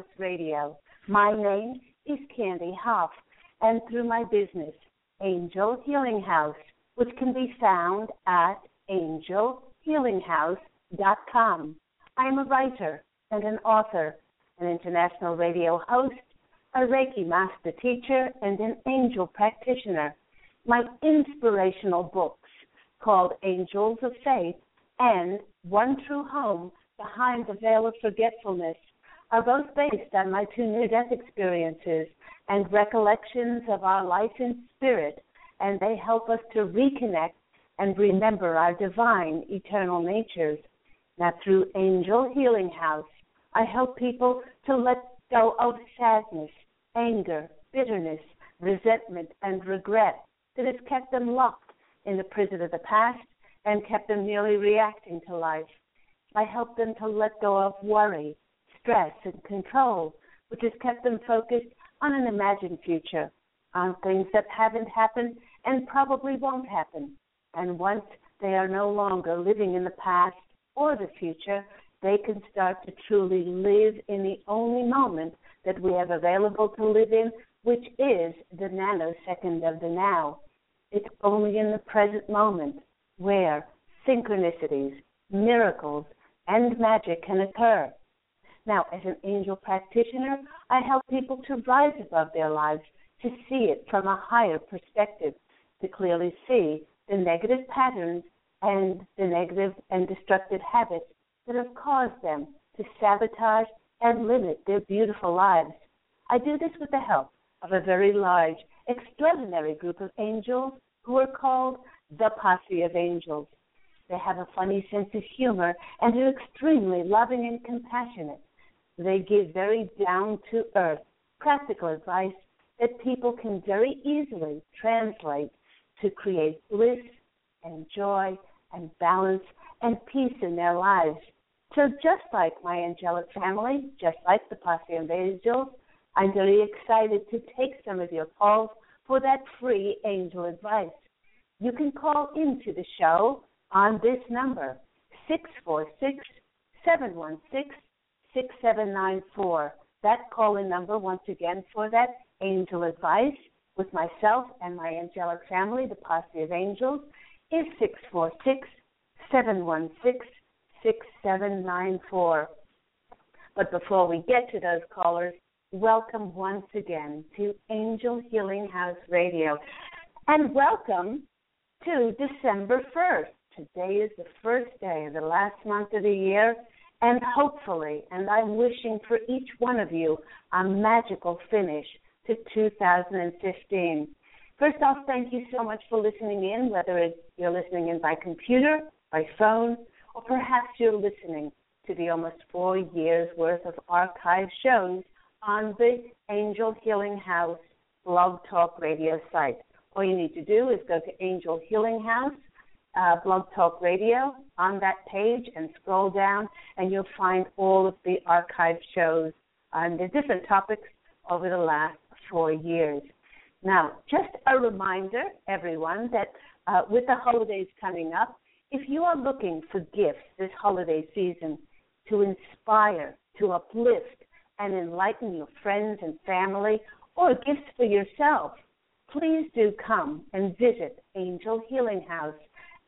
House Radio. My name is Candy Hough, and through my business, Angel Healing House, which can be found at angelhealinghouse.com. I'm a writer and an author, an international radio host, a Reiki master teacher, and an angel practitioner. My inspirational books called Angels of Faith and One True Home Behind the Veil of Forgetfulness are both based on my two near death experiences and recollections of our life in spirit, and they help us to reconnect and remember our divine eternal natures. Now, through Angel Healing House, I help people to let go of sadness, anger, bitterness, resentment, and regret that has kept them locked in the prison of the past and kept them merely reacting to life. I help them to let go of worry, stress, and control, which has kept them focused on an imagined future, on things that haven't happened and probably won't happen. And once they are no longer living in the past or the future, they can start to truly live in the only moment that we have available to live in, which is the nanosecond of the now. It's only in the present moment where synchronicities, miracles, and magic can occur. Now, as an angel practitioner, I help people to rise above their lives, to see it from a higher perspective, to clearly see the negative patterns and the negative and destructive habits that have caused them to sabotage and limit their beautiful lives. I do this with the help of a very large, extraordinary group of angels who are called the Posse of Angels. They have a funny sense of humor and are extremely loving and compassionate. They give very down to earth, practical advice that people can very easily translate to create bliss and joy and balance and peace in their lives. So, just like my angelic family, just like the Posse of Angels, I'm very excited to take some of your calls for that free angel advice. You can call into the show on this number, 646 716 6794. That call in number, once again, for that angel advice with myself and my angelic family, the Posse of Angels, is 646 716 6794. But before we get to those callers, welcome once again to Angel Healing House Radio. And welcome to December 1st. Today is the first day of the last month of the year, and hopefully, and I'm wishing for each one of you a magical finish to 2015. First off, thank you so much for listening in, whether you're listening in by computer, by phone, or perhaps you're listening to the almost four years worth of archive shows on the Angel Healing House blog talk radio site. All you need to do is go to Angel Healing House uh, blog talk radio on that page and scroll down, and you'll find all of the archive shows on the different topics over the last four years. Now, just a reminder, everyone, that uh, with the holidays coming up, if you are looking for gifts this holiday season to inspire, to uplift, and enlighten your friends and family, or gifts for yourself, please do come and visit Angel Healing House,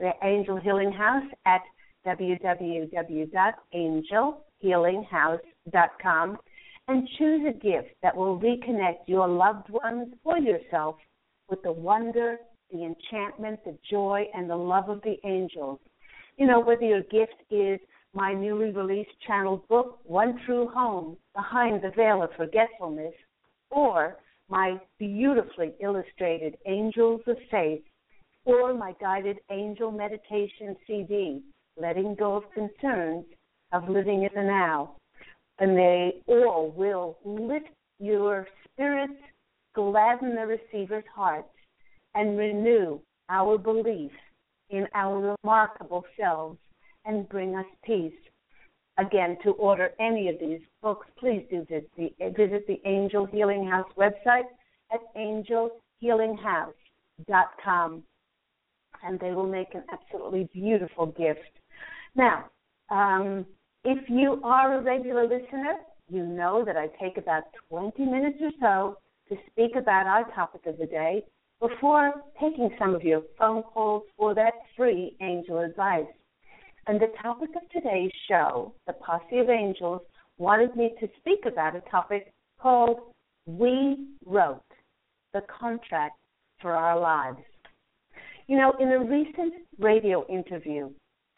the Angel Healing House at www.angelhealinghouse.com and choose a gift that will reconnect your loved ones or yourself with the wonder, the enchantment, the joy, and the love of the angels. You know, whether your gift is my newly released channeled book, One True Home Behind the Veil of Forgetfulness, or my beautifully illustrated Angels of Faith, or my guided angel meditation CD, Letting Go of Concerns of Living in the Now and they all will lift your spirits, gladden the receiver's heart, and renew our belief in our remarkable selves and bring us peace. Again, to order any of these books, please do visit the, visit the Angel Healing House website at angelhealinghouse.com, and they will make an absolutely beautiful gift. Now, um, if you are a regular listener, you know that I take about 20 minutes or so to speak about our topic of the day before taking some of your phone calls for that free angel advice. And the topic of today's show, the Posse of Angels, wanted me to speak about a topic called We Wrote the Contract for Our Lives. You know, in a recent radio interview,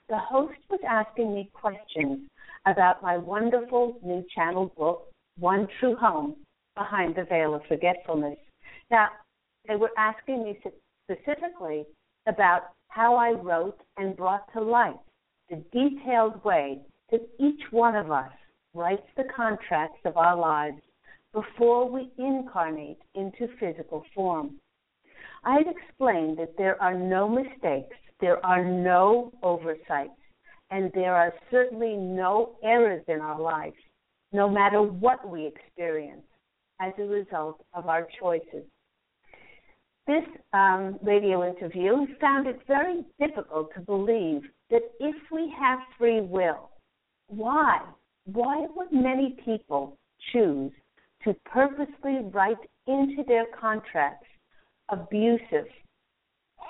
the host was asking me questions about my wonderful new channel book, One True Home Behind the Veil of Forgetfulness. Now, they were asking me specifically about how I wrote and brought to light the detailed way that each one of us writes the contracts of our lives before we incarnate into physical form. I had explained that there are no mistakes, there are no oversights, and there are certainly no errors in our lives, no matter what we experience as a result of our choices. This um, radio interview found it very difficult to believe that if we have free will, why? Why would many people choose to purposely write into their contracts abusive,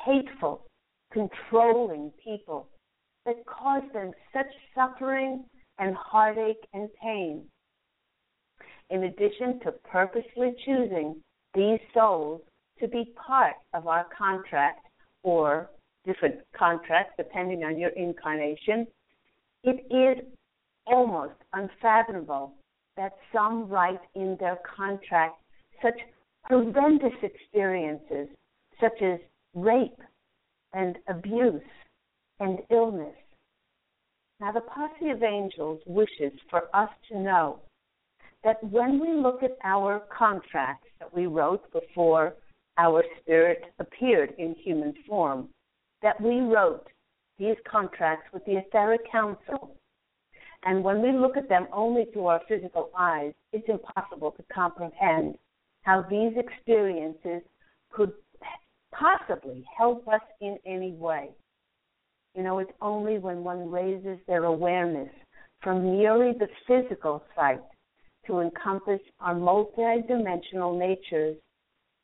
hateful, controlling people that cause them such suffering and heartache and pain. In addition to purposely choosing these souls to be part of our contract or different contracts depending on your incarnation, it is almost unfathomable that some write in their contract such horrendous experiences, such as rape and abuse and illness. Now, the Posse of Angels wishes for us to know that when we look at our contracts that we wrote before our spirit appeared in human form, that we wrote these contracts with the etheric council. And when we look at them only through our physical eyes, it's impossible to comprehend how these experiences could possibly help us in any way. You know, it's only when one raises their awareness from merely the physical sight to encompass our multidimensional natures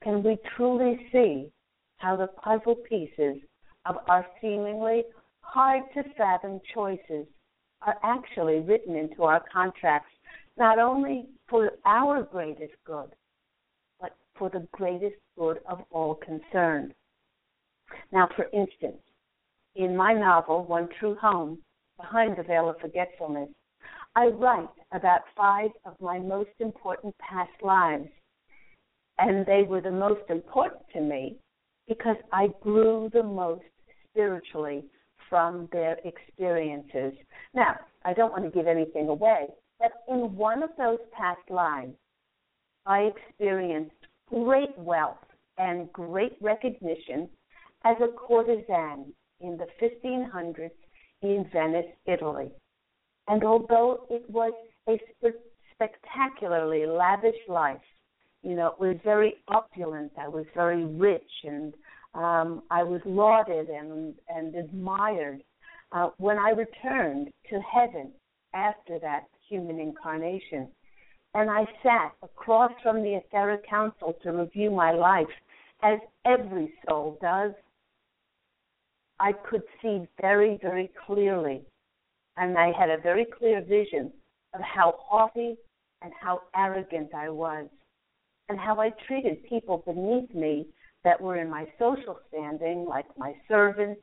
can we truly see how the puzzle pieces of our seemingly hard to fathom choices are actually written into our contracts, not only for our greatest good, for the greatest good of all concerned. Now, for instance, in my novel, One True Home, Behind the Veil of Forgetfulness, I write about five of my most important past lives. And they were the most important to me because I grew the most spiritually from their experiences. Now, I don't want to give anything away, but in one of those past lives, I experienced great wealth and great recognition as a courtesan in the 1500s in Venice, Italy. And although it was a spectacularly lavish life, you know, it was very opulent, I was very rich, and um, I was lauded and, and admired. Uh, when I returned to heaven after that human incarnation, and I sat across from the etheric council to review my life, as every soul does, I could see very, very clearly, and I had a very clear vision of how haughty and how arrogant I was, and how I treated people beneath me that were in my social standing, like my servants,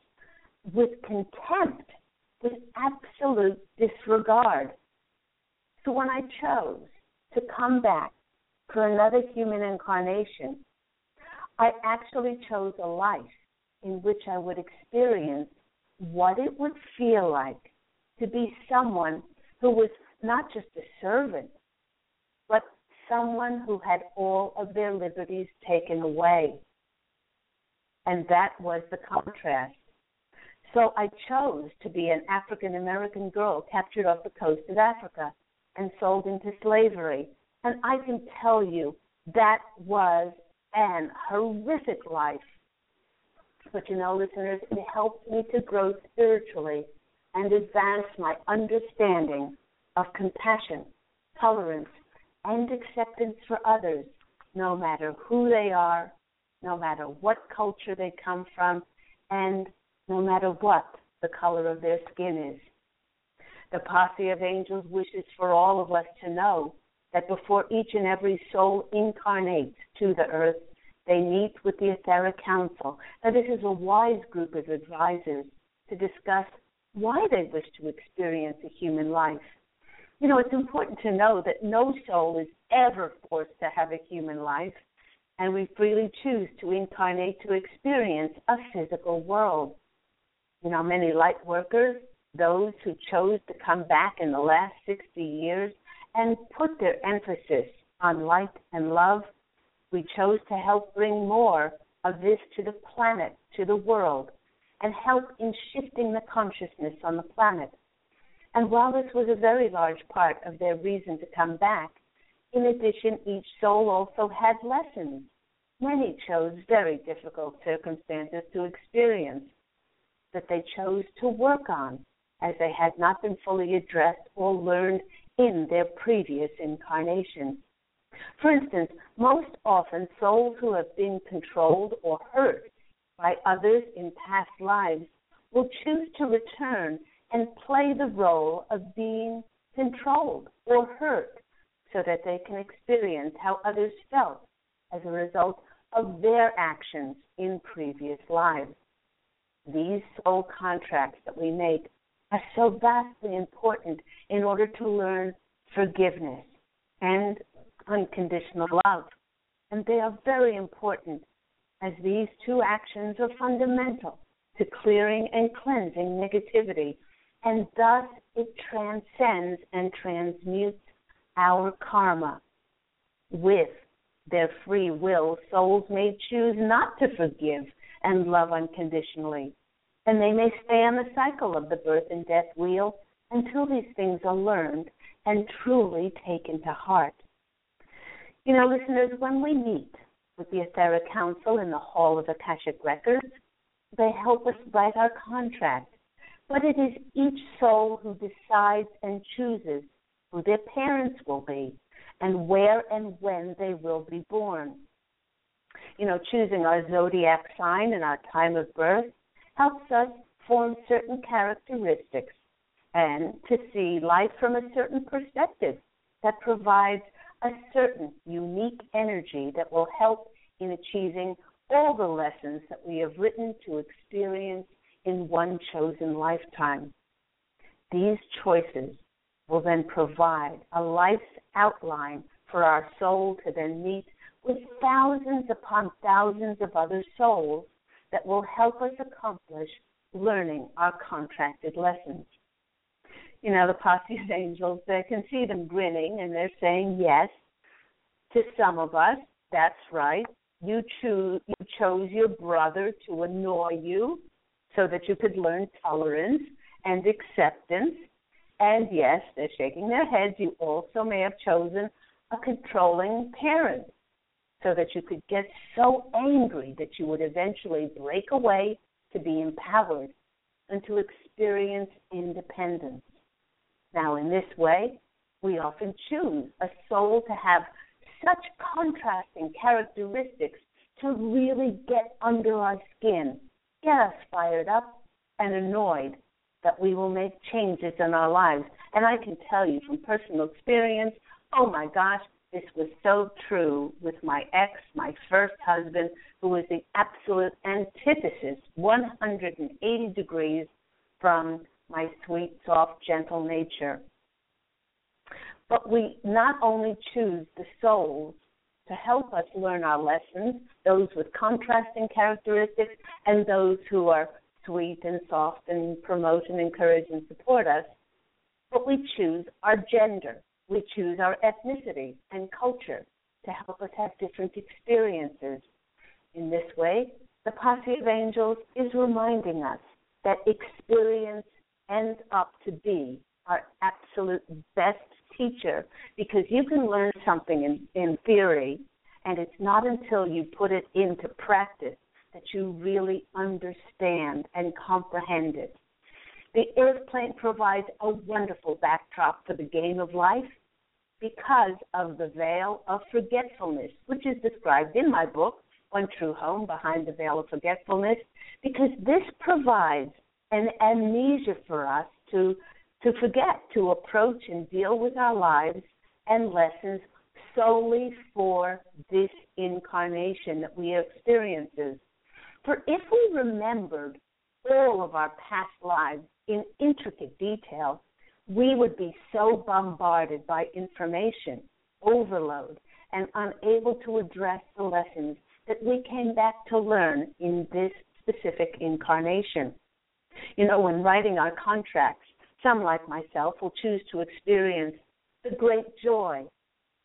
with contempt, with absolute disregard. So when I chose to come back for another human incarnation, I actually chose a life in which I would experience what it would feel like to be someone who was not just a servant, but someone who had all of their liberties taken away. And that was the contrast. So I chose to be an African American girl captured off the coast of Africa and sold into slavery. And I can tell you that was an horrific life. But you know, listeners, it helped me to grow spiritually and advance my understanding of compassion, tolerance, and acceptance for others, no matter who they are, no matter what culture they come from, and no matter what the color of their skin is. The posse of angels wishes for all of us to know that before each and every soul incarnates to the earth, they meet with the Etheric Council. Now, this is a wise group of advisors to discuss why they wish to experience a human life. You know, it's important to know that no soul is ever forced to have a human life, and we freely choose to incarnate to experience a physical world. You know, many light workers, those who chose to come back in the last 60 years and put their emphasis on light and love, we chose to help bring more of this to the planet, to the world, and help in shifting the consciousness on the planet. And while this was a very large part of their reason to come back, in addition, each soul also had lessons. Many chose very difficult circumstances to experience that they chose to work on as they had not been fully addressed or learned in their previous incarnations. For instance, most often souls who have been controlled or hurt by others in past lives will choose to return and play the role of being controlled or hurt so that they can experience how others felt as a result of their actions in previous lives. These soul contracts that we make are so vastly important in order to learn forgiveness and unconditional love. And they are very important as these two actions are fundamental to clearing and cleansing negativity. And thus it transcends and transmutes our karma. With their free will, souls may choose not to forgive and love unconditionally. And they may stay on the cycle of the birth and death wheel until these things are learned and truly taken to heart. You know, listeners, when we meet with the Etheric Council in the Hall of Akashic Records, they help us write our contract. But it is each soul who decides and chooses who their parents will be and where and when they will be born. You know, choosing our zodiac sign and our time of birth helps us form certain characteristics and to see life from a certain perspective that provides a certain unique energy that will help in achieving all the lessons that we have written to experience in one chosen lifetime. These choices will then provide a life's outline for our soul to then meet with thousands upon thousands of other souls that will help us accomplish learning our contracted lessons. You know, the posse of angels, they can see them grinning and they're saying yes to some of us. That's right. You you chose your brother to annoy you so that you could learn tolerance and acceptance. And yes, they're shaking their heads. You also may have chosen a controlling parent so that you could get so angry that you would eventually break away to be empowered and to experience independence. Now, in this way, we often choose a soul to have such contrasting characteristics to really get under our skin, get us fired up and annoyed that we will make changes in our lives. And I can tell you from personal experience, oh my gosh, this was so true with my ex, my first husband, who was the absolute antithesis, 180 degrees from my sweet, soft, gentle nature. But we not only choose the souls to help us learn our lessons, those with contrasting characteristics, and those who are sweet and soft and promote and encourage and support us, but we choose our gender we choose our ethnicity and culture to help us have different experiences. In this way, the posse of angels is reminding us that experience ends up to be our absolute best teacher because you can learn something in, in theory, and it's not until you put it into practice that you really understand and comprehend it. The earth plane provides a wonderful backdrop for the game of life because of the veil of forgetfulness, which is described in my book, One True Home Behind the Veil of Forgetfulness, because this provides an amnesia for us to, to forget, to approach and deal with our lives and lessons solely for this incarnation that we experiences. For if we remembered all of our past lives in intricate detail, we would be so bombarded by information overload and unable to address the lessons that we came back to learn in this specific incarnation. You know, when writing our contracts, some like myself will choose to experience the great joy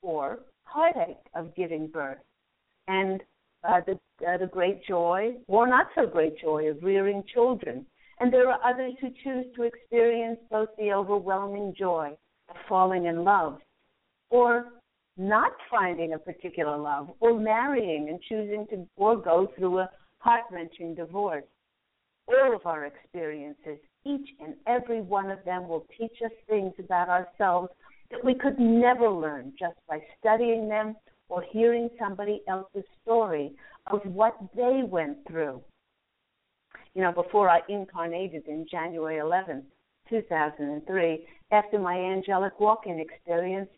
or heartache of giving birth and uh, the, uh, the great joy or not so great joy of rearing children and there are others who choose to experience both the overwhelming joy of falling in love or not finding a particular love or marrying and choosing to or go through a heart wrenching divorce. All of our experiences, each and every one of them will teach us things about ourselves that we could never learn just by studying them or hearing somebody else's story of what they went through you know, before I incarnated in January 11th, 2003, after my angelic walk in experience,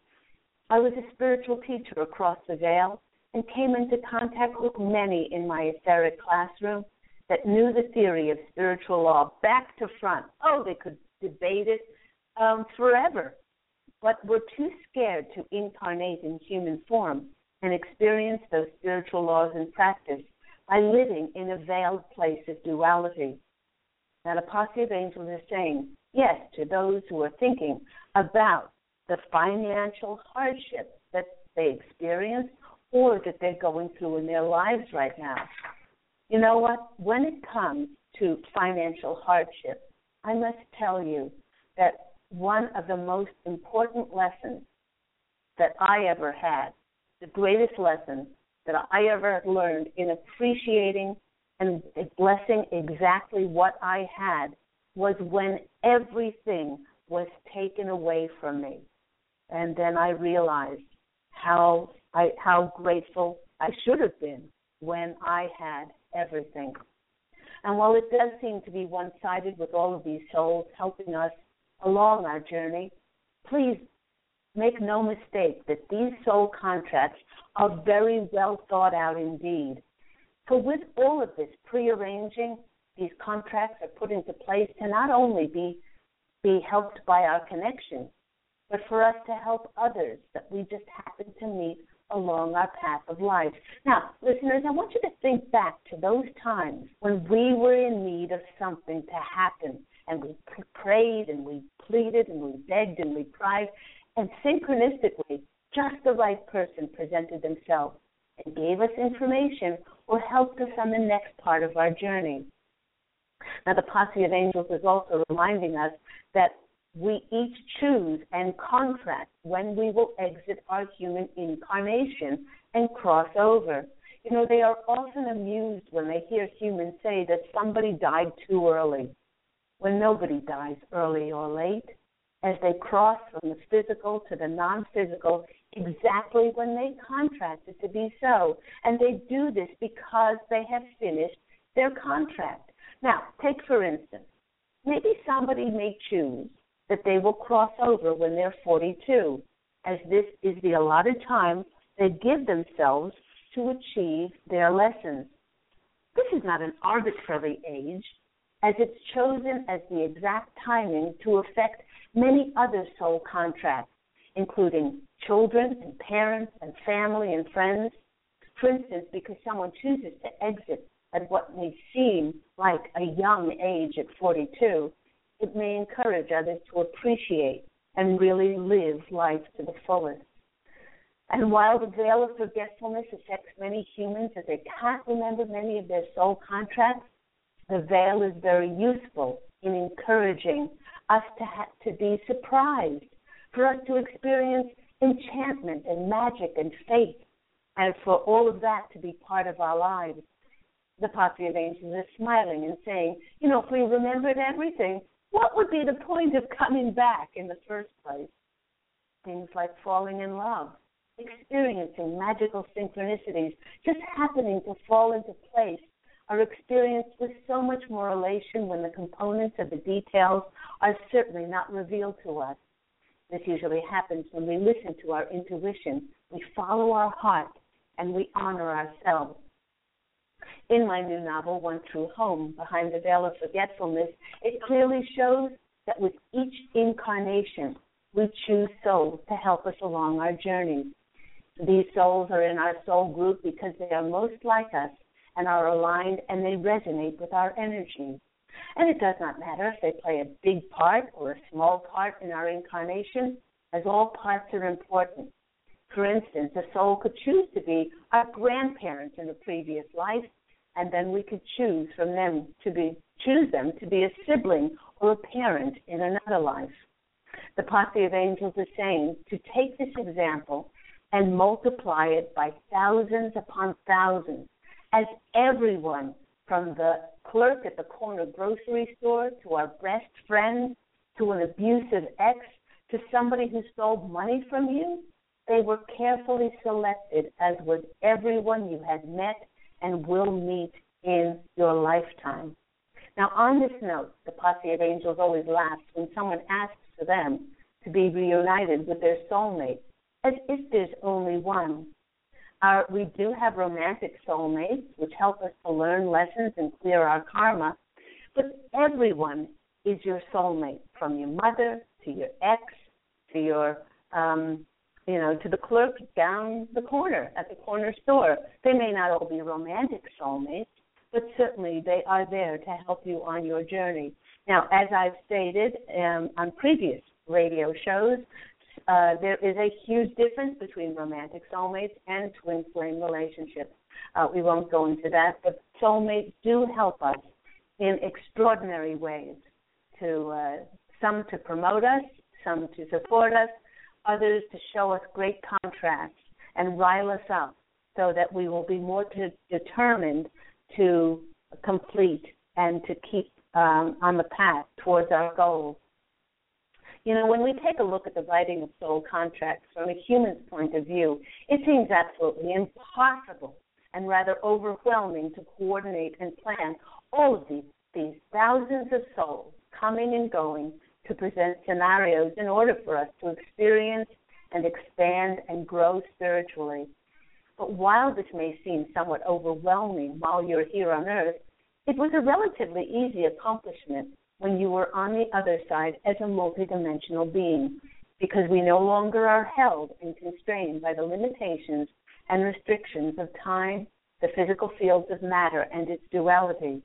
I was a spiritual teacher across the veil and came into contact with many in my etheric classroom that knew the theory of spiritual law back to front. Oh, they could debated um, forever. But we're too scared to incarnate in human form and experience those spiritual laws in practice by living in a veiled place of duality. Now, the of angels is saying yes to those who are thinking about the financial hardship that they experience or that they're going through in their lives right now. You know what? When it comes to financial hardship, I must tell you that one of the most important lessons that I ever had, the greatest lesson that I ever learned in appreciating and blessing exactly what I had was when everything was taken away from me. And then I realized how I how grateful I should have been when I had everything. And while it does seem to be one sided with all of these souls helping us along our journey, please make no mistake that these soul contracts are very well thought out indeed. For with all of this prearranging, these contracts are put into place to not only be be helped by our connection, but for us to help others that we just happen to meet along our path of life. Now, listeners, I want you to think back to those times when we were in need of something to happen, and we prayed and we pleaded and we begged and we cried, and synchronistically, just the right person presented themselves and gave us information or helped us on the next part of our journey. Now, the posse of angels is also reminding us that we each choose and contract when we will exit our human incarnation and cross over. You know, they are often amused when they hear humans say that somebody died too early, when nobody dies early or late, as they cross from the physical to the non physical exactly when they contracted to be so. And they do this because they have finished their contract. Now, take for instance, maybe somebody may choose that they will cross over when they're 42, as this is the allotted time they give themselves to achieve their lessons. This is not an arbitrary age, as it's chosen as the exact timing to affect many other soul contracts, including children and parents and family and friends. For instance, because someone chooses to exit at what may seem like a young age at 42, it may encourage others to appreciate and really live life to the fullest. And while the veil of forgetfulness affects many humans as they can't remember many of their soul contracts, the veil is very useful in encouraging us to have to be surprised, for us to experience enchantment and magic and faith, and for all of that to be part of our lives. The posse of angels is smiling and saying, you know, if we remembered everything, what would be the point of coming back in the first place? Things like falling in love, experiencing magical synchronicities, just happening to fall into place are experienced with so much more elation when the components of the details are certainly not revealed to us. This usually happens when we listen to our intuition, we follow our heart, and we honor ourselves. In my new novel, One True Home, Behind the Veil of Forgetfulness, it clearly shows that with each incarnation, we choose souls to help us along our journey. These souls are in our soul group because they are most like us and are aligned and they resonate with our energy. And it does not matter if they play a big part or a small part in our incarnation, as all parts are important. For instance, a soul could choose to be our grandparents in a previous life and then we could choose from them to be choose them to be a sibling or a parent in another life. The posse of angels is saying to take this example and multiply it by thousands upon thousands, as everyone from the clerk at the corner grocery store to our best friend to an abusive ex to somebody who stole money from you, they were carefully selected, as was everyone you had met and will meet in your lifetime. Now, on this note, the posse of angels always laughs when someone asks for them to be reunited with their soulmate, as if there's only one. Our, we do have romantic soulmates, which help us to learn lessons and clear our karma, but everyone is your soulmate, from your mother to your ex to your um, you know, to the clerk down the corner at the corner store. They may not all be romantic soulmates, but certainly they are there to help you on your journey. Now, as I've stated um, on previous radio shows, uh, there is a huge difference between romantic soulmates and twin flame relationships. Uh, we won't go into that, but soulmates do help us in extraordinary ways. To uh, some to promote us, some to support us, others to show us great contrasts and rile us up so that we will be more to, determined to complete and to keep um, on the path towards our goals. You know, when we take a look at the writing of soul contracts from a human's point of view, it seems absolutely impossible and rather overwhelming to coordinate and plan all of these, these thousands of souls coming and going to present scenarios in order for us to experience and expand and grow spiritually. But while this may seem somewhat overwhelming while you're here on earth, it was a relatively easy accomplishment when you were on the other side as a multidimensional being, because we no longer are held and constrained by the limitations and restrictions of time, the physical fields of matter and its duality,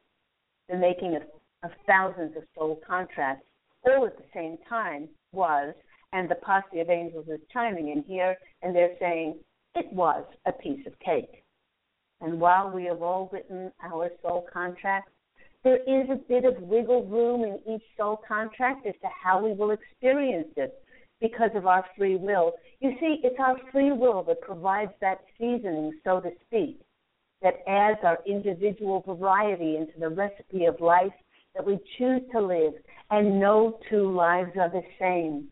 the making of, of thousands of soul contracts all at the same time was, and the posse of angels is chiming in here, and they're saying it was a piece of cake. And while we have all written our soul contracts, there is a bit of wiggle room in each soul contract as to how we will experience it because of our free will. You see, it's our free will that provides that seasoning, so to speak, that adds our individual variety into the recipe of life that we choose to live, and no two lives are the same.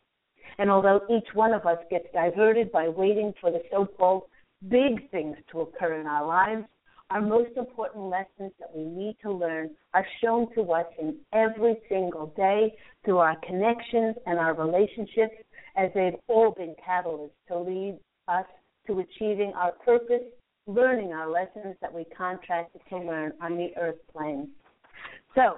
And although each one of us gets diverted by waiting for the so called big things to occur in our lives, our most important lessons that we need to learn are shown to us in every single day through our connections and our relationships, as they've all been catalysts to lead us to achieving our purpose, learning our lessons that we contracted to learn on the earth plane. So,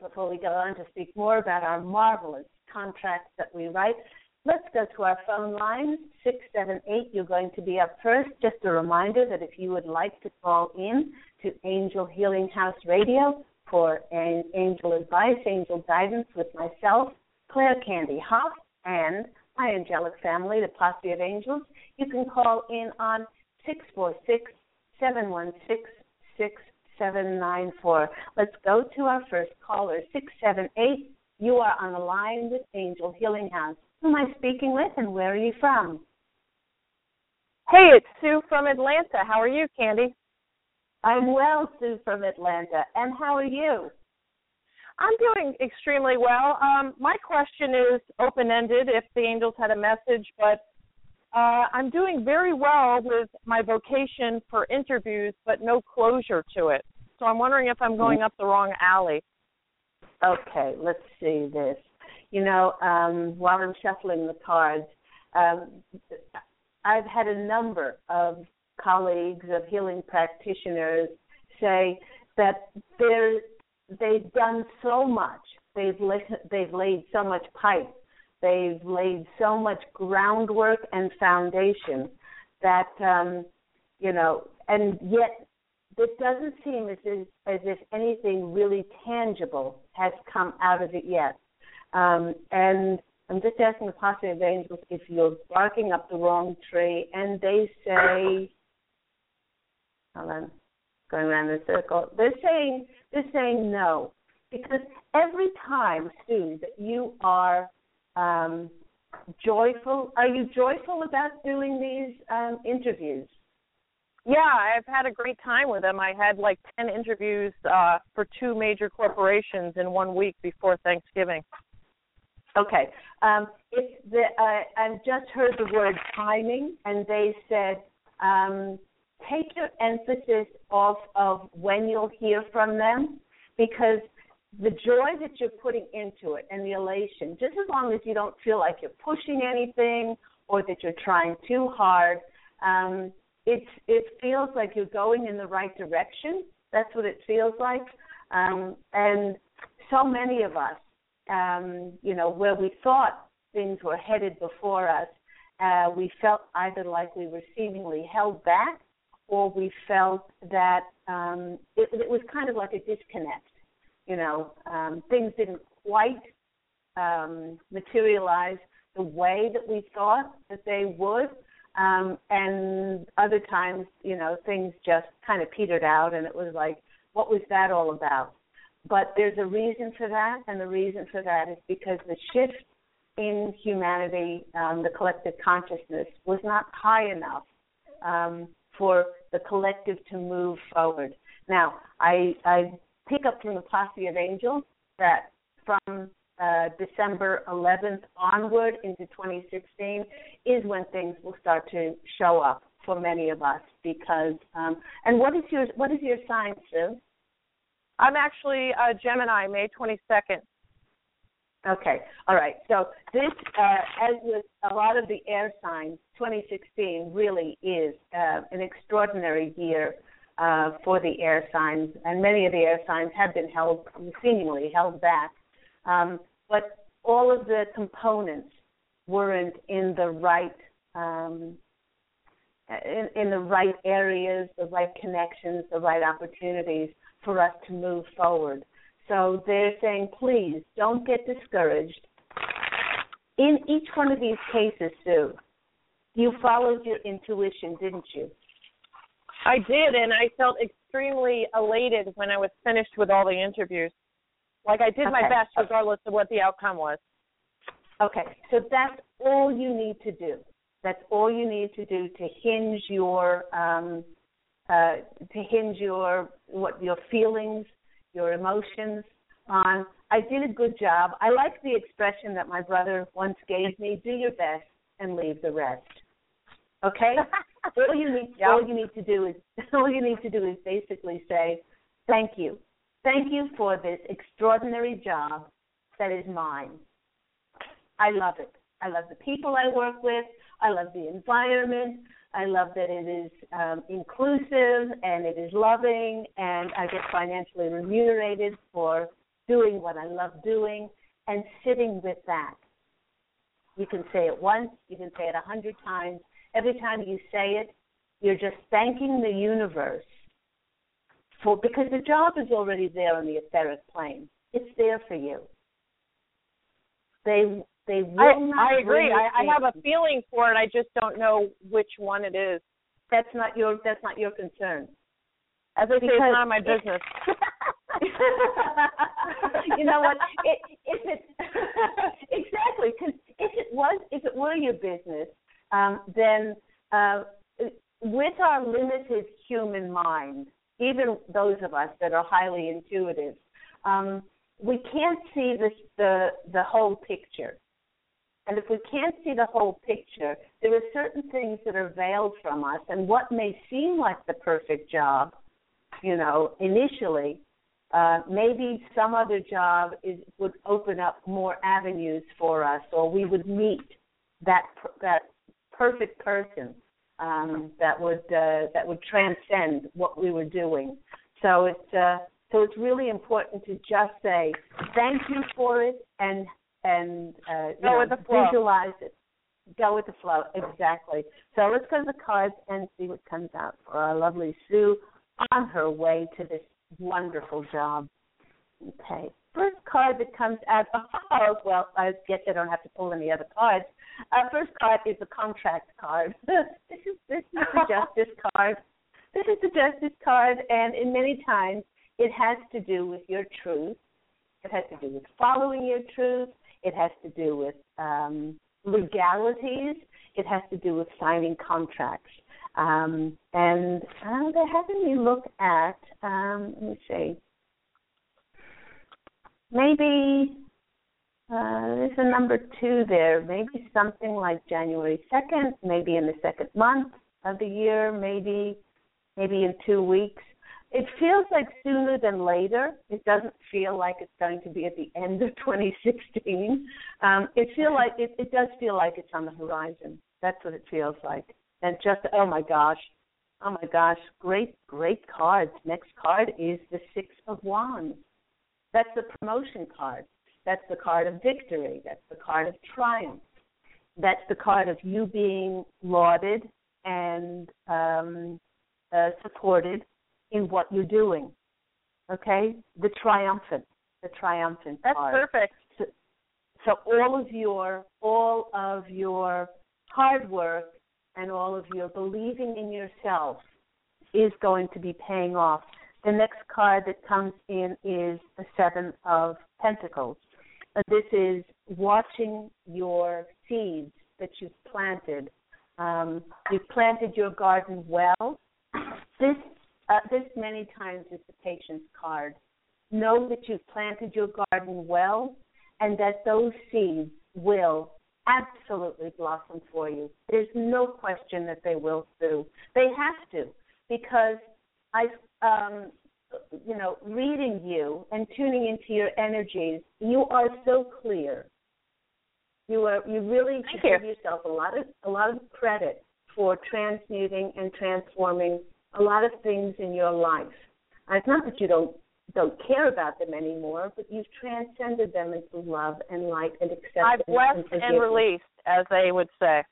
before we go on to speak more about our marvelous contracts that we write, let's go to our phone line, 678. You're going to be up first. Just a reminder that if you would like to call in to Angel Healing House Radio for an angel advice, angel guidance with myself, Claire Candy Hough, and my angelic family, the Posse of Angels, you can call in on 646 716 6794. Let's go to our first caller, 678. You are on the line with Angel Healing House. Who am I speaking with and where are you from? Hey, it's Sue from Atlanta. How are you, Candy? I'm well, Sue from Atlanta. And how are you? I'm doing extremely well. Um, my question is open ended if the angels had a message, but uh, I'm doing very well with my vocation for interviews, but no closure to it. So I'm wondering if I'm going up the wrong alley. Okay, let's see this. You know, um, while I'm shuffling the cards, um, I've had a number of colleagues of healing practitioners say that they're, they've done so much. They've they've laid so much pipe They've laid so much groundwork and foundation that um, you know, and yet it doesn't seem as if, as if anything really tangible has come out of it yet. Um, and I'm just asking the posse of angels if you're barking up the wrong tree, and they say, hold on, going around the circle. They're saying they're saying no because every time, Sue, that you are um, joyful. Are you joyful about doing these um, interviews? Yeah, I've had a great time with them. I had like 10 interviews uh, for two major corporations in one week before Thanksgiving. Okay. Um, it's the, uh, I've just heard the word timing, and they said um, take your emphasis off of when you'll hear from them because the joy that you're putting into it and the elation, just as long as you don't feel like you're pushing anything or that you're trying too hard, um, it's it feels like you're going in the right direction. That's what it feels like. Um, and so many of us, um, you know, where we thought things were headed before us, uh, we felt either like we were seemingly held back or we felt that um, it, it was kind of like a disconnect. You know, um, things didn't quite um, materialize the way that we thought that they would. Um, and other times, you know, things just kind of petered out, and it was like, what was that all about? But there's a reason for that, and the reason for that is because the shift in humanity, um, the collective consciousness, was not high enough um, for the collective to move forward. Now, I, I pick up from the Posse of Angels that from uh, December 11th onward into 2016 is when things will start to show up for many of us because um, and what is your what is your sign Sue? I'm actually a Gemini, May 22nd. Okay, all right. So this, uh, as with a lot of the air signs, 2016 really is uh, an extraordinary year uh, for the air signs, and many of the air signs have been held, seemingly held back. Um, but all of the components weren't in the right um, in, in the right areas, the right connections, the right opportunities for us to move forward. So they're saying, please don't get discouraged. In each one of these cases, Sue, you followed your intuition, didn't you? I did, and I felt extremely elated when I was finished with all the interviews. Like I did okay. my best, regardless of what the outcome was. Okay, so that's all you need to do. That's all you need to do to hinge your um, uh, to hinge your what your feelings, your emotions on. I did a good job. I like the expression that my brother once gave me: "Do your best and leave the rest." Okay. all you need yep. all you need to do is all you need to do is basically say, "Thank you, thank you for this extraordinary job that is mine. I love it. I love the people I work with. I love the environment. I love that it is um, inclusive and it is loving, and I get financially remunerated for doing what I love doing and sitting with that. You can say it once, you can say it a hundred times. Every time you say it, you're just thanking the universe for because the job is already there on the etheric plane. It's there for you. They they will I, not. I agree. I, I have a feeling for it. I just don't know which one it is. That's not your. That's not your concern. As I say, it's not my business. you know what? It, if it exactly, because if it was, if it were your business, um, then uh, with our limited human mind, even those of us that are highly intuitive, um, we can't see this, the the whole picture. And if we can't see the whole picture, there are certain things that are veiled from us. And what may seem like the perfect job, you know, initially, uh, maybe some other job is, would open up more avenues for us, or we would meet that that perfect person um, that would uh, that would transcend what we were doing. So it's uh, so it's really important to just say thank you for it and and uh, go know, with the flow. visualize it. Go with the flow, exactly. So let's go to the cards and see what comes out for our lovely Sue on her way to this wonderful job. Okay. First card that comes out, oh, well, I guess I don't have to pull any other cards. Uh, first card is the contract card. this is this is the justice card. This is the justice card, and in many times it has to do with your truth. It has to do with following your truth. It has to do with um, legalities. It has to do with signing contracts. Um, and uh, they're having me look at, um, let me see, maybe uh, there's a number two there, maybe something like January 2nd, maybe in the second month of the year, maybe maybe in two weeks it feels like sooner than later. It doesn't feel like it's going to be at the end of 2016. Um, it feel like it, it does feel like it's on the horizon. That's what it feels like. And just oh my gosh, oh my gosh, great great cards. Next card is the Six of Wands. That's the promotion card. That's the card of victory. That's the card of triumph. That's the card of you being lauded and um, uh, supported in what you're doing. Okay, the triumphant, the triumphant That's card. perfect. So, so all of your all of your hard work and all of your believing in yourself is going to be paying off. The next card that comes in is the Seven of Pentacles. Uh, this is watching your seeds that you've planted. Um, you've planted your garden well. This uh, this many times is the patience card. Know that you've planted your garden well, and that those seeds will absolutely blossom for you. There's no question that they will do. They have to because I, um, you know, reading you and tuning into your energies, you are so clear. You are you really Thank should you. give yourself a lot of a lot of credit for transmuting and transforming a lot of things in your life. And it's not that you don't don't care about them anymore, but you've transcended them into love and light and acceptance. I've blessed and forgiveness. released, as they would say.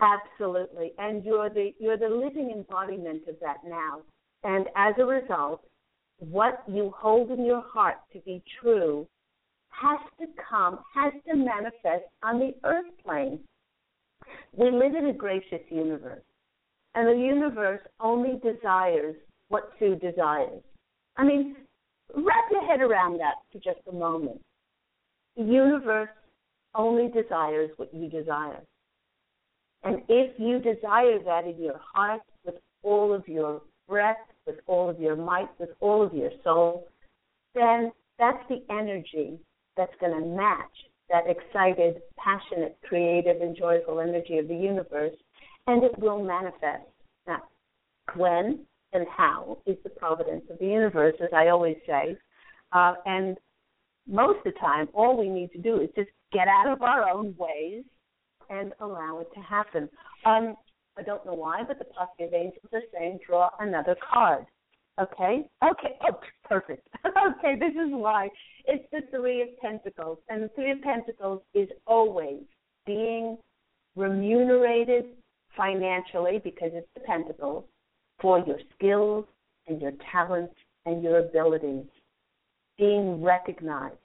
Absolutely, and you're the you're the living embodiment of that now. And as a result, what you hold in your heart to be true has to come, has to manifest on the earth plane. We live in a gracious universe, and the universe only desires what Sue desires. I mean, wrap your head around that for just a moment. The universe only desires what you desire. And if you desire that in your heart with all of your breath, with all of your might, with all of your soul, then that's the energy that's going to match that excited, passionate, creative, and joyful energy of the universe, and it will manifest. Now, when and how is the providence of the universe, as I always say. Uh, and most of the time, all we need to do is just get out of our own ways and allow it to happen. Um, I don't know why, but the Posse of Angels are saying draw another card. Okay? Okay. Oh, perfect. okay, this is why. It's the Three of Pentacles. And the Three of Pentacles is always being remunerated financially because it's dependable for your skills and your talents and your abilities. Being recognized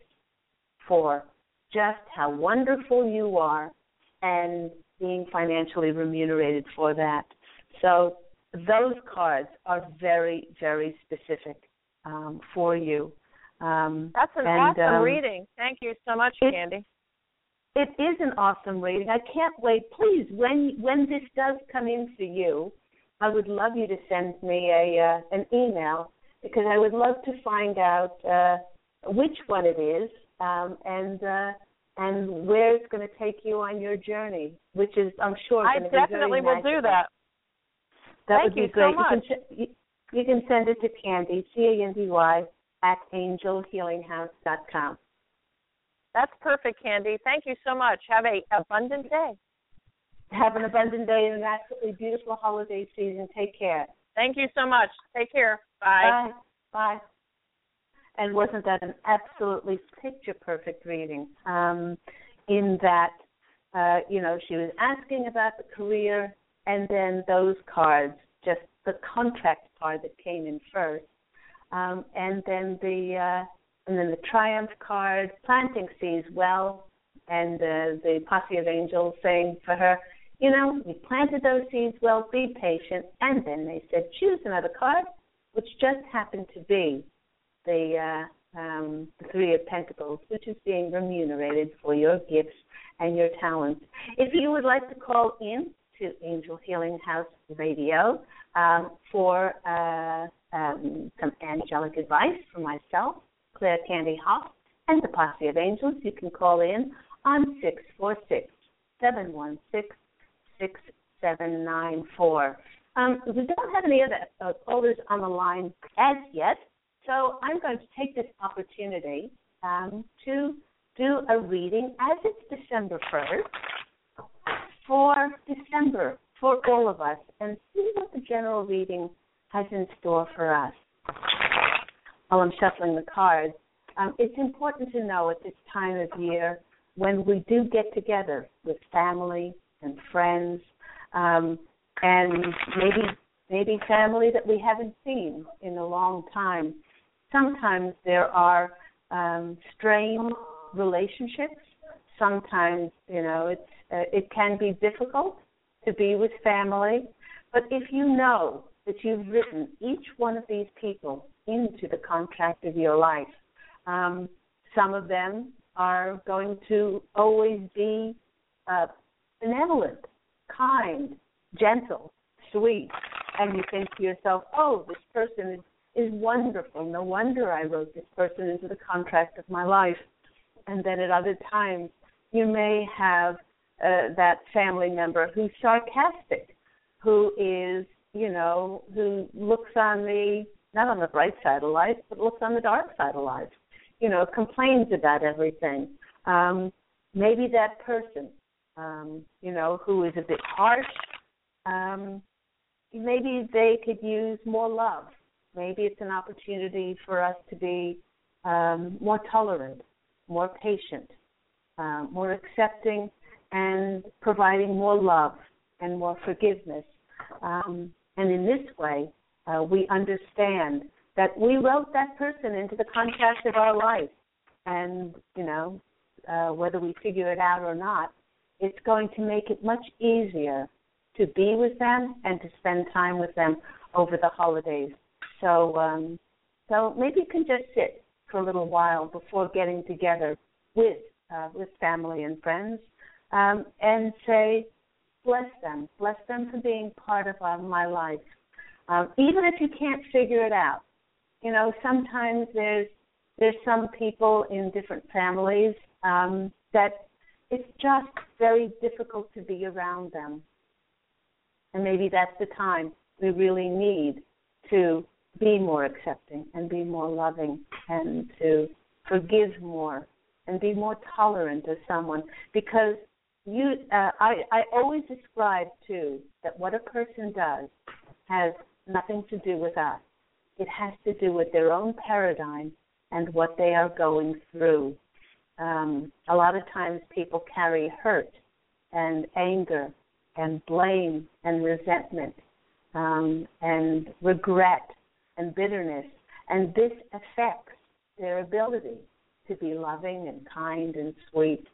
for just how wonderful you are and being financially remunerated for that. So those cards are very, very specific um, for you. Um, That's an and, awesome um, reading. Thank you so much, Candy. It is an awesome reading. I can't wait. Please, when when this does come in for you, I would love you to send me a uh, an email because I would love to find out uh, which one it is um, and uh, and where it's going to take you on your journey, which is I'm sure I definitely will do that. That Thank would be you so great. much. You can, you, you can send it to Candy C A N D Y at angelhealinghouse.com. That's perfect, Candy. Thank you so much. Have a abundant day. Have an abundant day and an absolutely beautiful holiday season. Take care. Thank you so much. Take care. Bye. Bye. Bye. And wasn't that an absolutely picture perfect reading? Um, in that, uh, you know, she was asking about the career, and then those cards, just the contract card that came in first, um, and then the uh, and then the triumph card, planting seeds well, and uh, the posse of angels saying for her, you know, you planted those seeds well, be patient, and then they said choose another card, which just happened to be the uh, um, the Three of Pentacles, which is being remunerated for your gifts and your talents. If you would like to call in to Angel Healing House Radio um, for uh, um, some angelic advice from myself, Claire Candy Hough, and the Posse of Angels, you can call in on 646 716 6794. Um, we don't have any other uh, callers on the line as yet, so I'm going to take this opportunity um, to do a reading as it's December 1st for December for all of us and see what the general reading has in store for us. While I'm shuffling the cards, um, it's important to know at this time of year when we do get together with family and friends, um, and maybe maybe family that we haven't seen in a long time. Sometimes there are um, strained relationships. Sometimes you know it's uh, it can be difficult to be with family, but if you know that you've written each one of these people into the contract of your life, um, some of them are going to always be uh, benevolent, kind, gentle, sweet, and you think to yourself, "Oh, this person is is wonderful. No wonder I wrote this person into the contract of my life." And then at other times, you may have uh, that family member who's sarcastic, who is, you know, who looks on the not on the bright side of life, but looks on the dark side of life. You know, complains about everything. Um, maybe that person, um, you know, who is a bit harsh. Um, maybe they could use more love. Maybe it's an opportunity for us to be um, more tolerant, more patient, uh, more accepting, and providing more love and more forgiveness. Um, and in this way, uh, we understand that we wrote that person into the contract of our life. And, you know, uh, whether we figure it out or not, it's going to make it much easier to be with them and to spend time with them over the holidays. So, um, so maybe you can just sit for a little while before getting together with uh, with family and friends, um, and say, bless them, bless them for being part of uh, my life. Um, even if you can't figure it out, you know, sometimes there's there's some people in different families um, that it's just very difficult to be around them, and maybe that's the time we really need to be more accepting and be more loving and to forgive more and be more tolerant of someone because you uh, I, I always describe too that what a person does has nothing to do with us. It has to do with their own paradigm and what they are going through. Um, a lot of times people carry hurt and anger and blame and resentment um, and regret and bitterness, and this affects their ability to be loving and kind and sweet.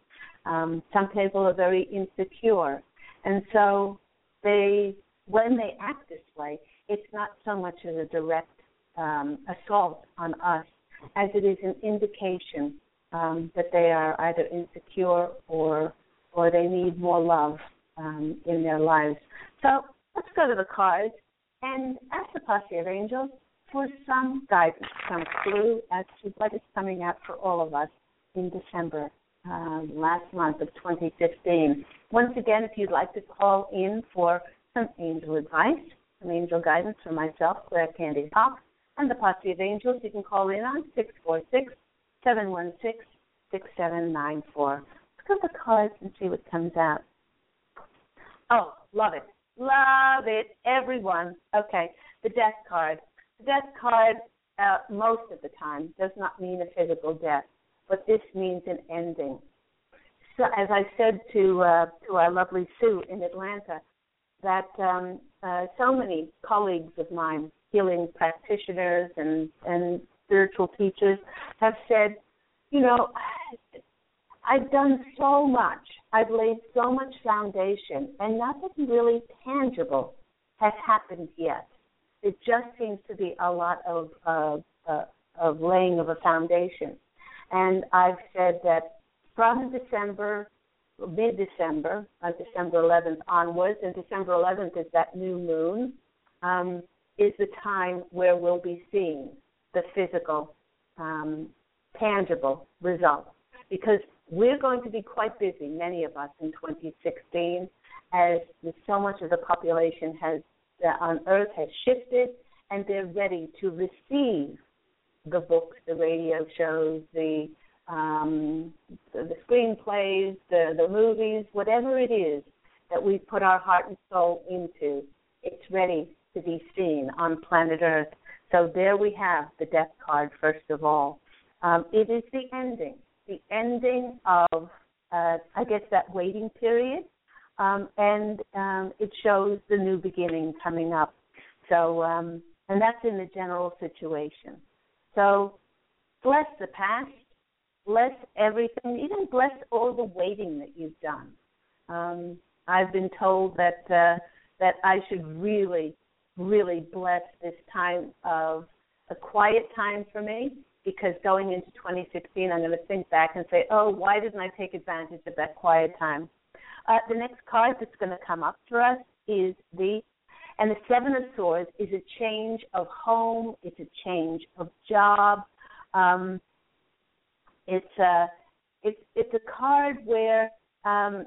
Um, some people are very insecure, and so they, when they act this way, it's not so much as a direct um, assault on us as it is an indication um, that they are either insecure or or they need more love um, in their lives. So let's go to the cards and ask the posse of angels for some guidance, some clue as to what is coming out for all of us in December, um, last month of 2015. Once again, if you'd like to call in for some angel advice, some angel guidance for myself, Claire Candy Cox, and the Posse of Angels, you can call in on 646 716 6794. Let's go to the cards and see what comes out. Oh, love it. Love it. Everyone. Okay, the death card. The death card, uh, most of the time, does not mean a physical death, but this means an ending. So, as I said to uh, to our lovely Sue in Atlanta, that um, uh, so many colleagues of mine, healing practitioners and and spiritual teachers, have said, you know, I've done so much. I've laid so much foundation, and nothing really tangible has happened yet. It just seems to be a lot of uh, uh, of laying of a foundation. And I've said that from December, mid-December, uh, December 11th onwards, and December 11th is that new moon, um, is the time where we'll be seeing the physical, um, tangible results. Because we're going to be quite busy, many of us, in 2016, as so much of the population has uh, on Earth has shifted, and they're ready to receive the books, the radio shows, the um, the, the screenplays, the the movies, whatever it is that we put our heart and soul into. It's ready to be seen on planet Earth. So there we have the death card first of all. Um, it is the ending, the ending of, uh, I guess, that waiting period, um, and um, it shows the new beginning coming up. So, um, and that's in the general situation. So, bless the past, bless everything, even bless all the waiting that you've done. Um, I've been told that uh, that I should really, really bless this time of a quiet time for me because going into 2016, I'm going to think back and say, oh, why didn't I take advantage of that quiet time? Uh, the next card that's going to come up for us is the, and the Seven of Swords is a change of home, it's a change of job. Um, it's a, it's it's a card where um,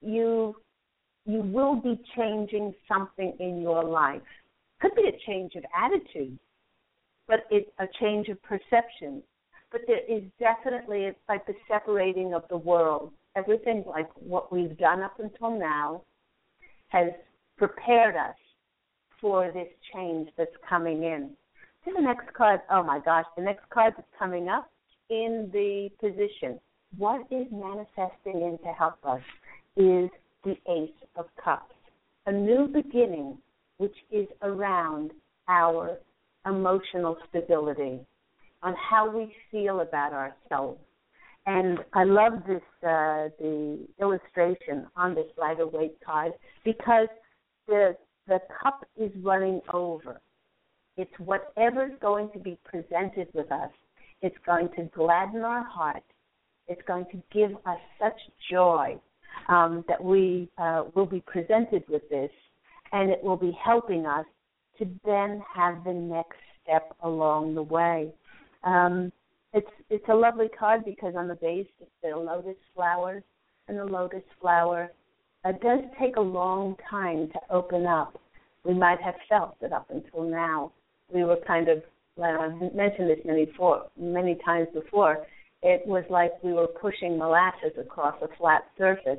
you you will be changing something in your life. Could be a change of attitude, but it's a change of perception. But there is definitely it's like the separating of the world. Everything like what we've done up until now has prepared us for this change that's coming in. To the next card, oh my gosh, the next card that's coming up in the position. What is manifesting in to help us is the Ace of Cups, a new beginning which is around our emotional stability, on how we feel about ourselves. And I love this uh, the illustration on this Rider-Waite card because the the cup is running over. It's whatever's going to be presented with us. It's going to gladden our heart. It's going to give us such joy um, that we uh, will be presented with this, and it will be helping us to then have the next step along the way. Um, it's it's a lovely card because on the base it's the lotus flowers, and the lotus flower uh, does take a long time to open up. We might have felt that up until now we were kind of, I've mentioned this many before, many times before. It was like we were pushing molasses across a flat surface,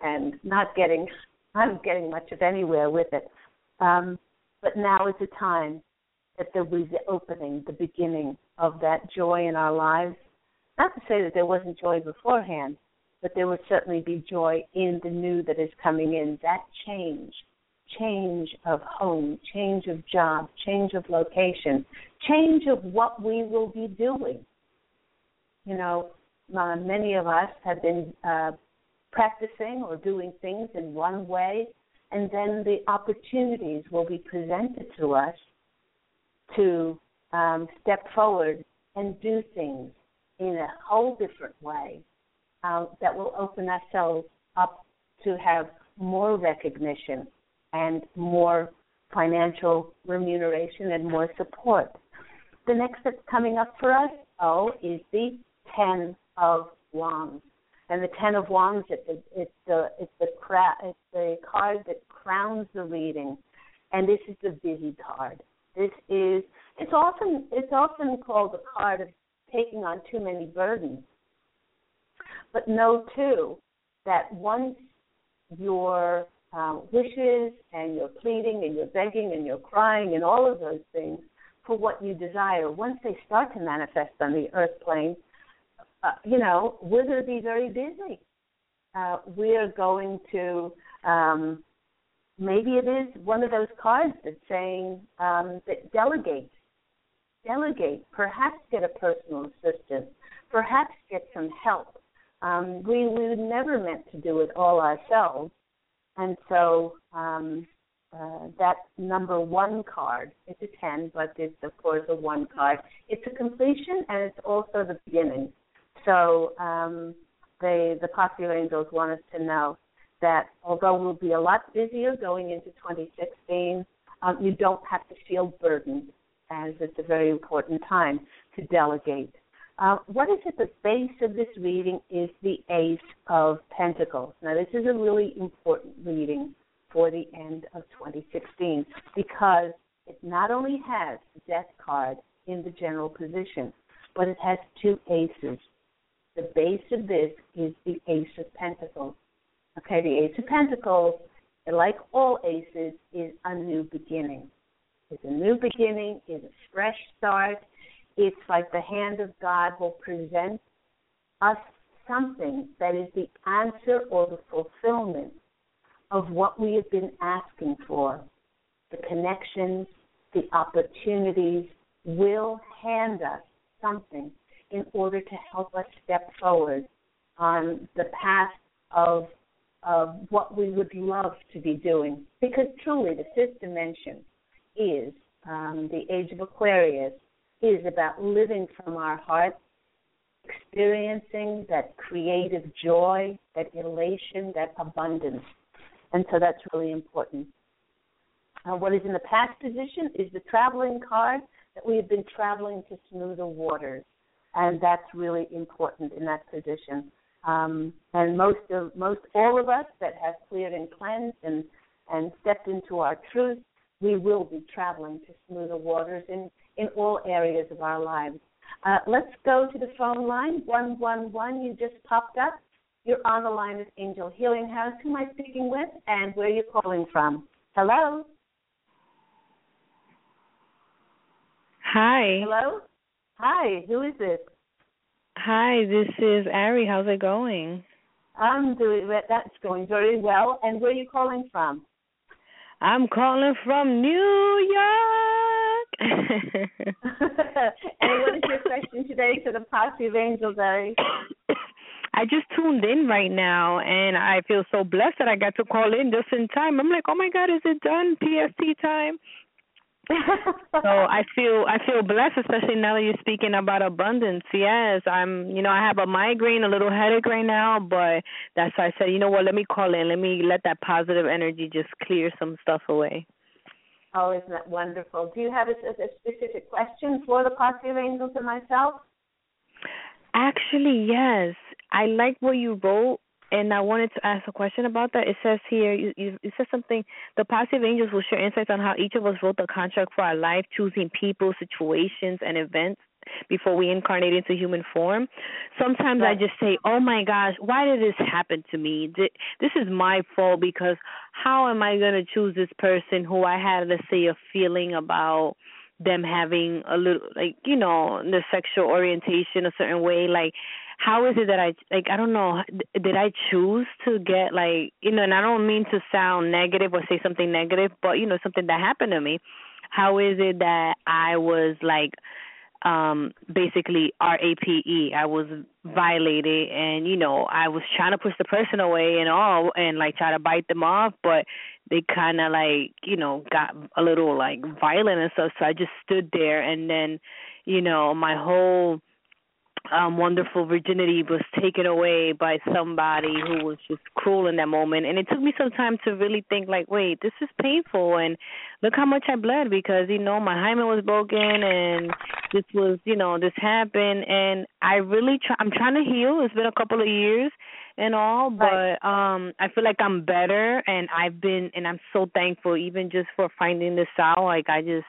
and not getting not getting much of anywhere with it. Um, but now is the time that there was the opening, the beginning of that joy in our lives. Not to say that there wasn't joy beforehand, but there would certainly be joy in the new that is coming in. That change, change of home, change of job, change of location, change of what we will be doing. You know, uh, many of us have been uh, practicing or doing things in one way, and then the opportunities will be presented to us to um, step forward and do things in a whole different way uh, that will open ourselves up to have more recognition and more financial remuneration and more support. The next that's coming up for us, oh, is the Ten of Wands and the Ten of Wands it's the it's the it's the cra- it's the card that crowns the reading, and this is the busy card. This is it's often it's often called the card of taking on too many burdens. But know too that once your um, wishes and your pleading and your begging and your crying and all of those things for what you desire, once they start to manifest on the earth plane, uh, you know, we're going to be very busy. Uh, we are going to, um, maybe it is one of those cards that's saying um, that delegate, delegate, perhaps get a personal assistant, perhaps get some help. Um, we we were never meant to do it all ourselves, and so um, uh, that number one card, it's a ten, but it's of course a one card. It's a completion and it's also the beginning. So um, they, the Posse of Angels want us to know that although we'll be a lot busier going into 2016, um, you don't have to feel burdened, as it's a very important time to delegate. Uh, what is at the base of this reading is the Ace of Pentacles. Now, this is a really important reading for the end of 2016 because it not only has the Death card in the general position, but it has two aces the base of this is the Ace of Pentacles. Okay, the Ace of Pentacles, like all aces, is a new beginning. It's a new beginning, it's a fresh start, it's like the hand of God will present us something that is the answer or the fulfillment of what we have been asking for. The connections, the opportunities will hand us something in order to help us step forward on the path of of what we would love to be doing. Because truly, the fifth dimension is um, the age of Aquarius is about living from our heart, experiencing that creative joy, that elation, that abundance. And so that's really important. Uh, what is in the past position is the traveling card that we have been traveling to smoother waters. And that's really important in that position. Um, and most of most all of us that have cleared and cleansed and and stepped into our truth, we will be traveling to smoother waters in in all areas of our lives. Uh, let's go to the phone line one one one. You just popped up. You're on the line with Angel Healing House. Who am I speaking with, and where are you calling from? Hello. Hi. Hello. Hi. Who is this? Hi, this is Ari. How's it going? I'm doing that's going very well. And where are you calling from? I'm calling from New York. and what is your question today to the Posse of Angels, Ari? I just tuned in right now, and I feel so blessed that I got to call in just in time. I'm like, oh my God, is it done PST time? so I feel I feel blessed, especially now that you're speaking about abundance. Yes, I'm. You know, I have a migraine, a little headache right now, but that's why I said, you know what? Let me call in. Let me let that positive energy just clear some stuff away. Oh, isn't that wonderful? Do you have a, a specific question for the Posse of Angels and myself? Actually, yes. I like what you wrote and I wanted to ask a question about that. It says here, you, you, says something. The Posse of Angels will share insights on how each of us wrote the contract for our life, choosing people, situations, and events before we incarnate into human form. Sometimes right. I just say, "Oh my gosh, why did this happen to me? This is my fault because how am I going to choose this person who I had, let's say, a feeling about?" them having a little like you know the sexual orientation a certain way like how is it that I like I don't know did I choose to get like you know and I don't mean to sound negative or say something negative but you know something that happened to me how is it that I was like um basically RAPE I was violated and you know I was trying to push the person away and all and like try to bite them off but they kind of like you know got a little like violent and stuff. So I just stood there and then you know my whole um wonderful virginity was taken away by somebody who was just cruel in that moment. And it took me some time to really think like wait this is painful. And look how much i bled because you know my hymen was broken and this was you know this happened. And i really try i'm trying to heal. It's been a couple of years and all but right. um i feel like i'm better. And i've been and i'm so thankful even just for finding this out. Like i just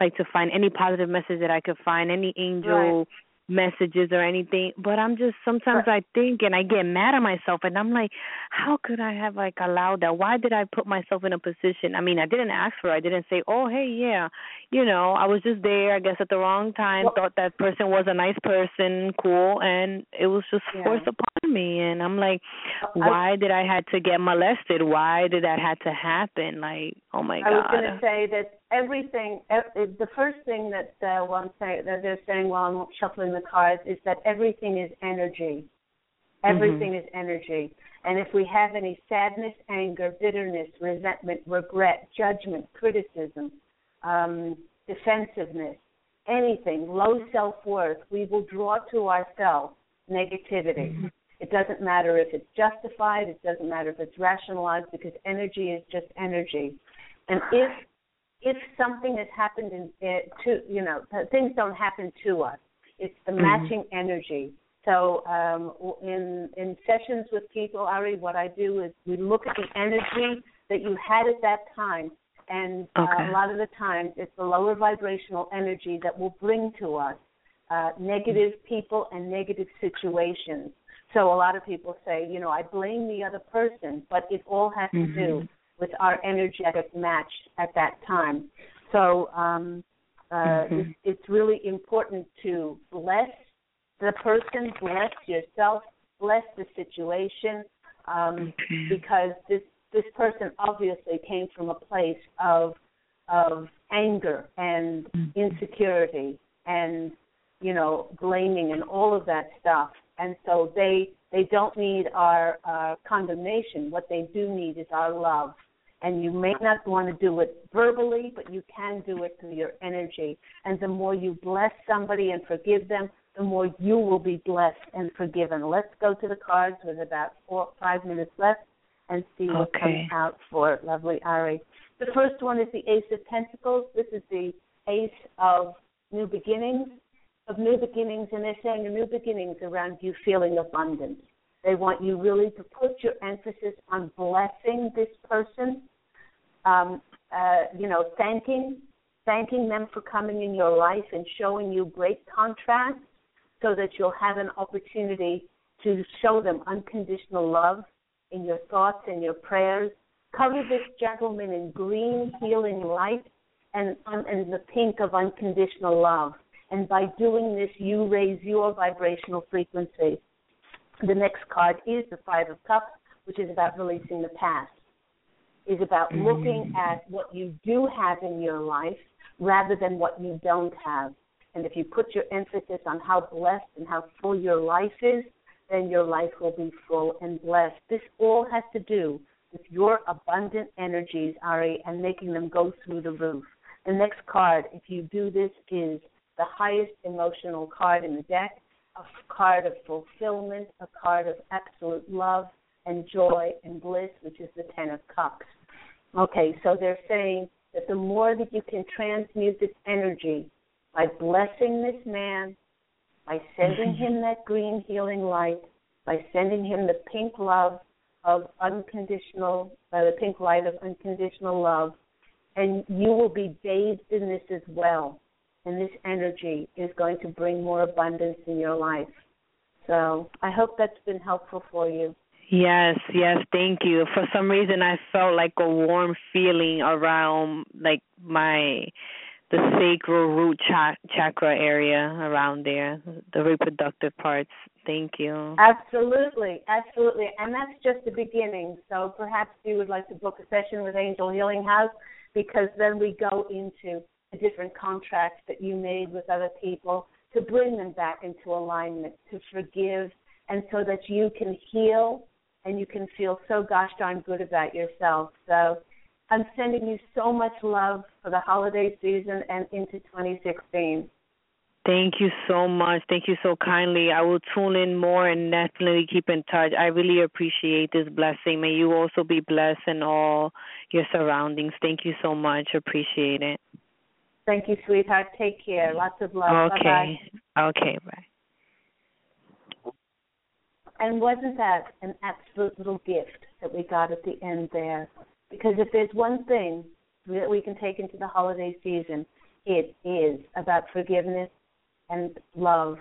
like to find any positive message that i could find any angel right messages or anything but i'm just sometimes i think and i get mad at myself and i'm like how could i have like allowed that? Why did i put myself in a position? I mean i didn't ask for it. I didn't say oh hey yeah. You know i was just there i guess at the wrong time well, thought that person was a nice person cool and it was just yeah. forced upon me. And i'm like why I, did i had to get molested? Why did that had to happen? Like oh my I god i was going to say that everything. The first thing that uh, one say, that they're saying while I'm shuffling the cards is that everything is energy. Everything mm-hmm. is energy. And if we have any sadness, anger, bitterness, resentment, regret, judgment, criticism, um, defensiveness, anything, low self worth, we will draw to ourselves negativity. Mm-hmm. It doesn't matter if it's justified, it doesn't matter if it's rationalized, because energy is just energy. And if if something has happened in, to you know things don't happen to us it's the mm-hmm. matching energy so um, in in sessions with people ari what i do is we look at the energy that you had at that time and uh, okay. uh, a lot of the times it's the lower vibrational energy that will bring to us uh, negative people and negative situations so a lot of people say you know i blame the other person but it all has mm-hmm. to do mm-hmm with our energetic match at that time. So um, Uh, Mhm. it's, it's really important to bless the person, bless yourself, bless the situation, um, Okay. because this this person obviously came from a place of of anger and insecurity and you know blaming and all of that stuff and so they they don't need our uh, condemnation what they do need is our love and you may not want to do it verbally but you can do it through your energy and the more you bless somebody and forgive them the more you will be blessed and forgiven let's go to the cards with about four five minutes left and see what Okay. comes out for lovely Ari. The first one is the Ace of Pentacles. This is the Ace of New Beginnings, of New Beginnings, and they're saying a new beginnings around you feeling abundant. They want you really to put your emphasis on blessing this person, um, uh, you know, thanking, thanking them for coming in your life and showing you great contrast, so that you'll have an opportunity to show them unconditional love in your thoughts and your prayers. Cover this gentleman in green healing light and, and the pink of unconditional love. And by doing this, you raise your vibrational frequency. The next card is the Five of Cups, which is about releasing the past. Is about mm. looking at what you do have in your life rather than what you don't have. And if you put your emphasis on how blessed and how full your life is, then your life will be full and blessed. This all has to do with your abundant energies, Ari, and making them go through the roof. The next card, if you do this, is the highest emotional card in the deck, a card of fulfillment, a card of absolute love and joy and bliss, which is the Ten of Cups. Okay, so they're saying that the more that you can transmute this energy by blessing this man, by sending him that green healing light, by sending him the pink love of unconditional, uh, the pink light of unconditional love, and you will be bathed in this as well. And this energy is going to bring more abundance in your life. So I hope that's been helpful for you. Yes, yes, thank you. For some reason, I felt like a warm feeling around like my the sacral root cha- chakra area around there, the reproductive parts. Thank you. Absolutely, absolutely. And that's just the beginning. So perhaps you would like to book a session with Angel Healing House because then we go into the different contracts that you made with other people to bring them back into alignment, to forgive, and so that you can heal and you can feel so gosh darn good about yourself. So I'm sending you so much love for the holiday season and into 2016. Thank you so much. Thank you so kindly. I will tune in more and definitely keep in touch. I really appreciate this blessing. May you also be blessed in all your surroundings. Thank you so much. Appreciate it. Thank you, sweetheart. Take care. Lots of love. Okay. Bye-bye. Okay, bye. And wasn't that an absolute little gift that we got at the end there? Because if there's one thing that we can take into the holiday season, it is about forgiveness and love,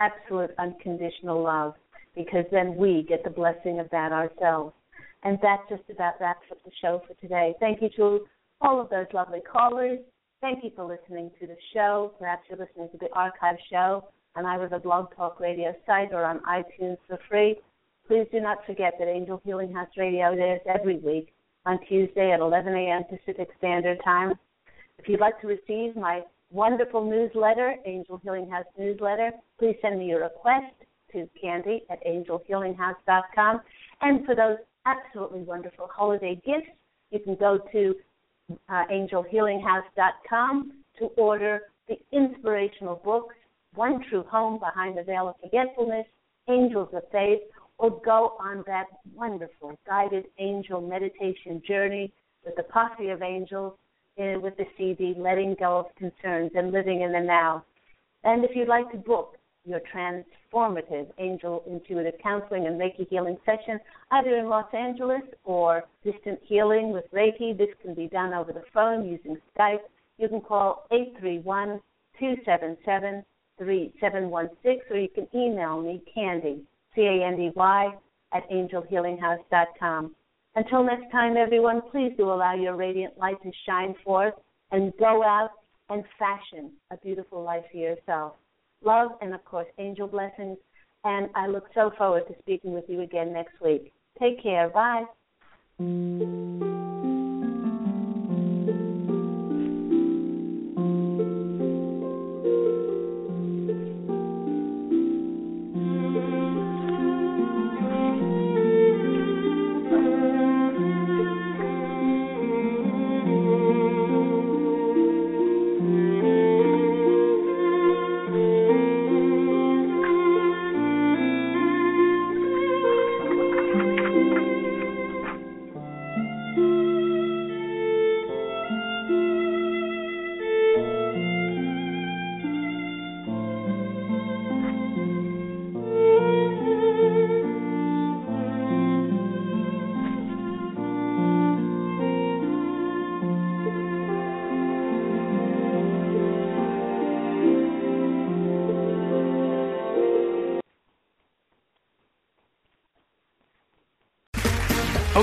absolute unconditional love, because then we get the blessing of that ourselves. And that just about wraps up the show for today. Thank you to all of those lovely callers. Thank you for listening to the show. Perhaps you're listening to the archive show on either the Blog Talk Radio site or on iTunes for free. Please do not forget that Angel Healing House Radio airs every week on Tuesday at 11 a.m. Pacific Standard Time. If you'd like to receive my wonderful newsletter, Angel Healing House newsletter, please send me your request to Candy at angelhealinghouse.com. And for those absolutely wonderful holiday gifts, you can go to uh, angelhealinghouse.com to order the inspirational books, One True Home Behind the Veil of Forgetfulness, Angels of Faith, or go on that wonderful guided angel meditation journey with the posse of angels and with the CD, Letting Go of Concerns and Living in the Now. And if you'd like to book your transformative angel intuitive counseling and Reiki healing session, either in Los Angeles or distant healing with Reiki, this can be done over the phone using Skype. You can call 831 277 3716 or you can email me, Candy, C A N D Y, at angelhealinghouse.com. Until next time, everyone, please do allow your radiant light to shine forth and go out and fashion a beautiful life for yourself. Love and, of course, angel blessings. And I look so forward to speaking with you again next week. Take care. Bye.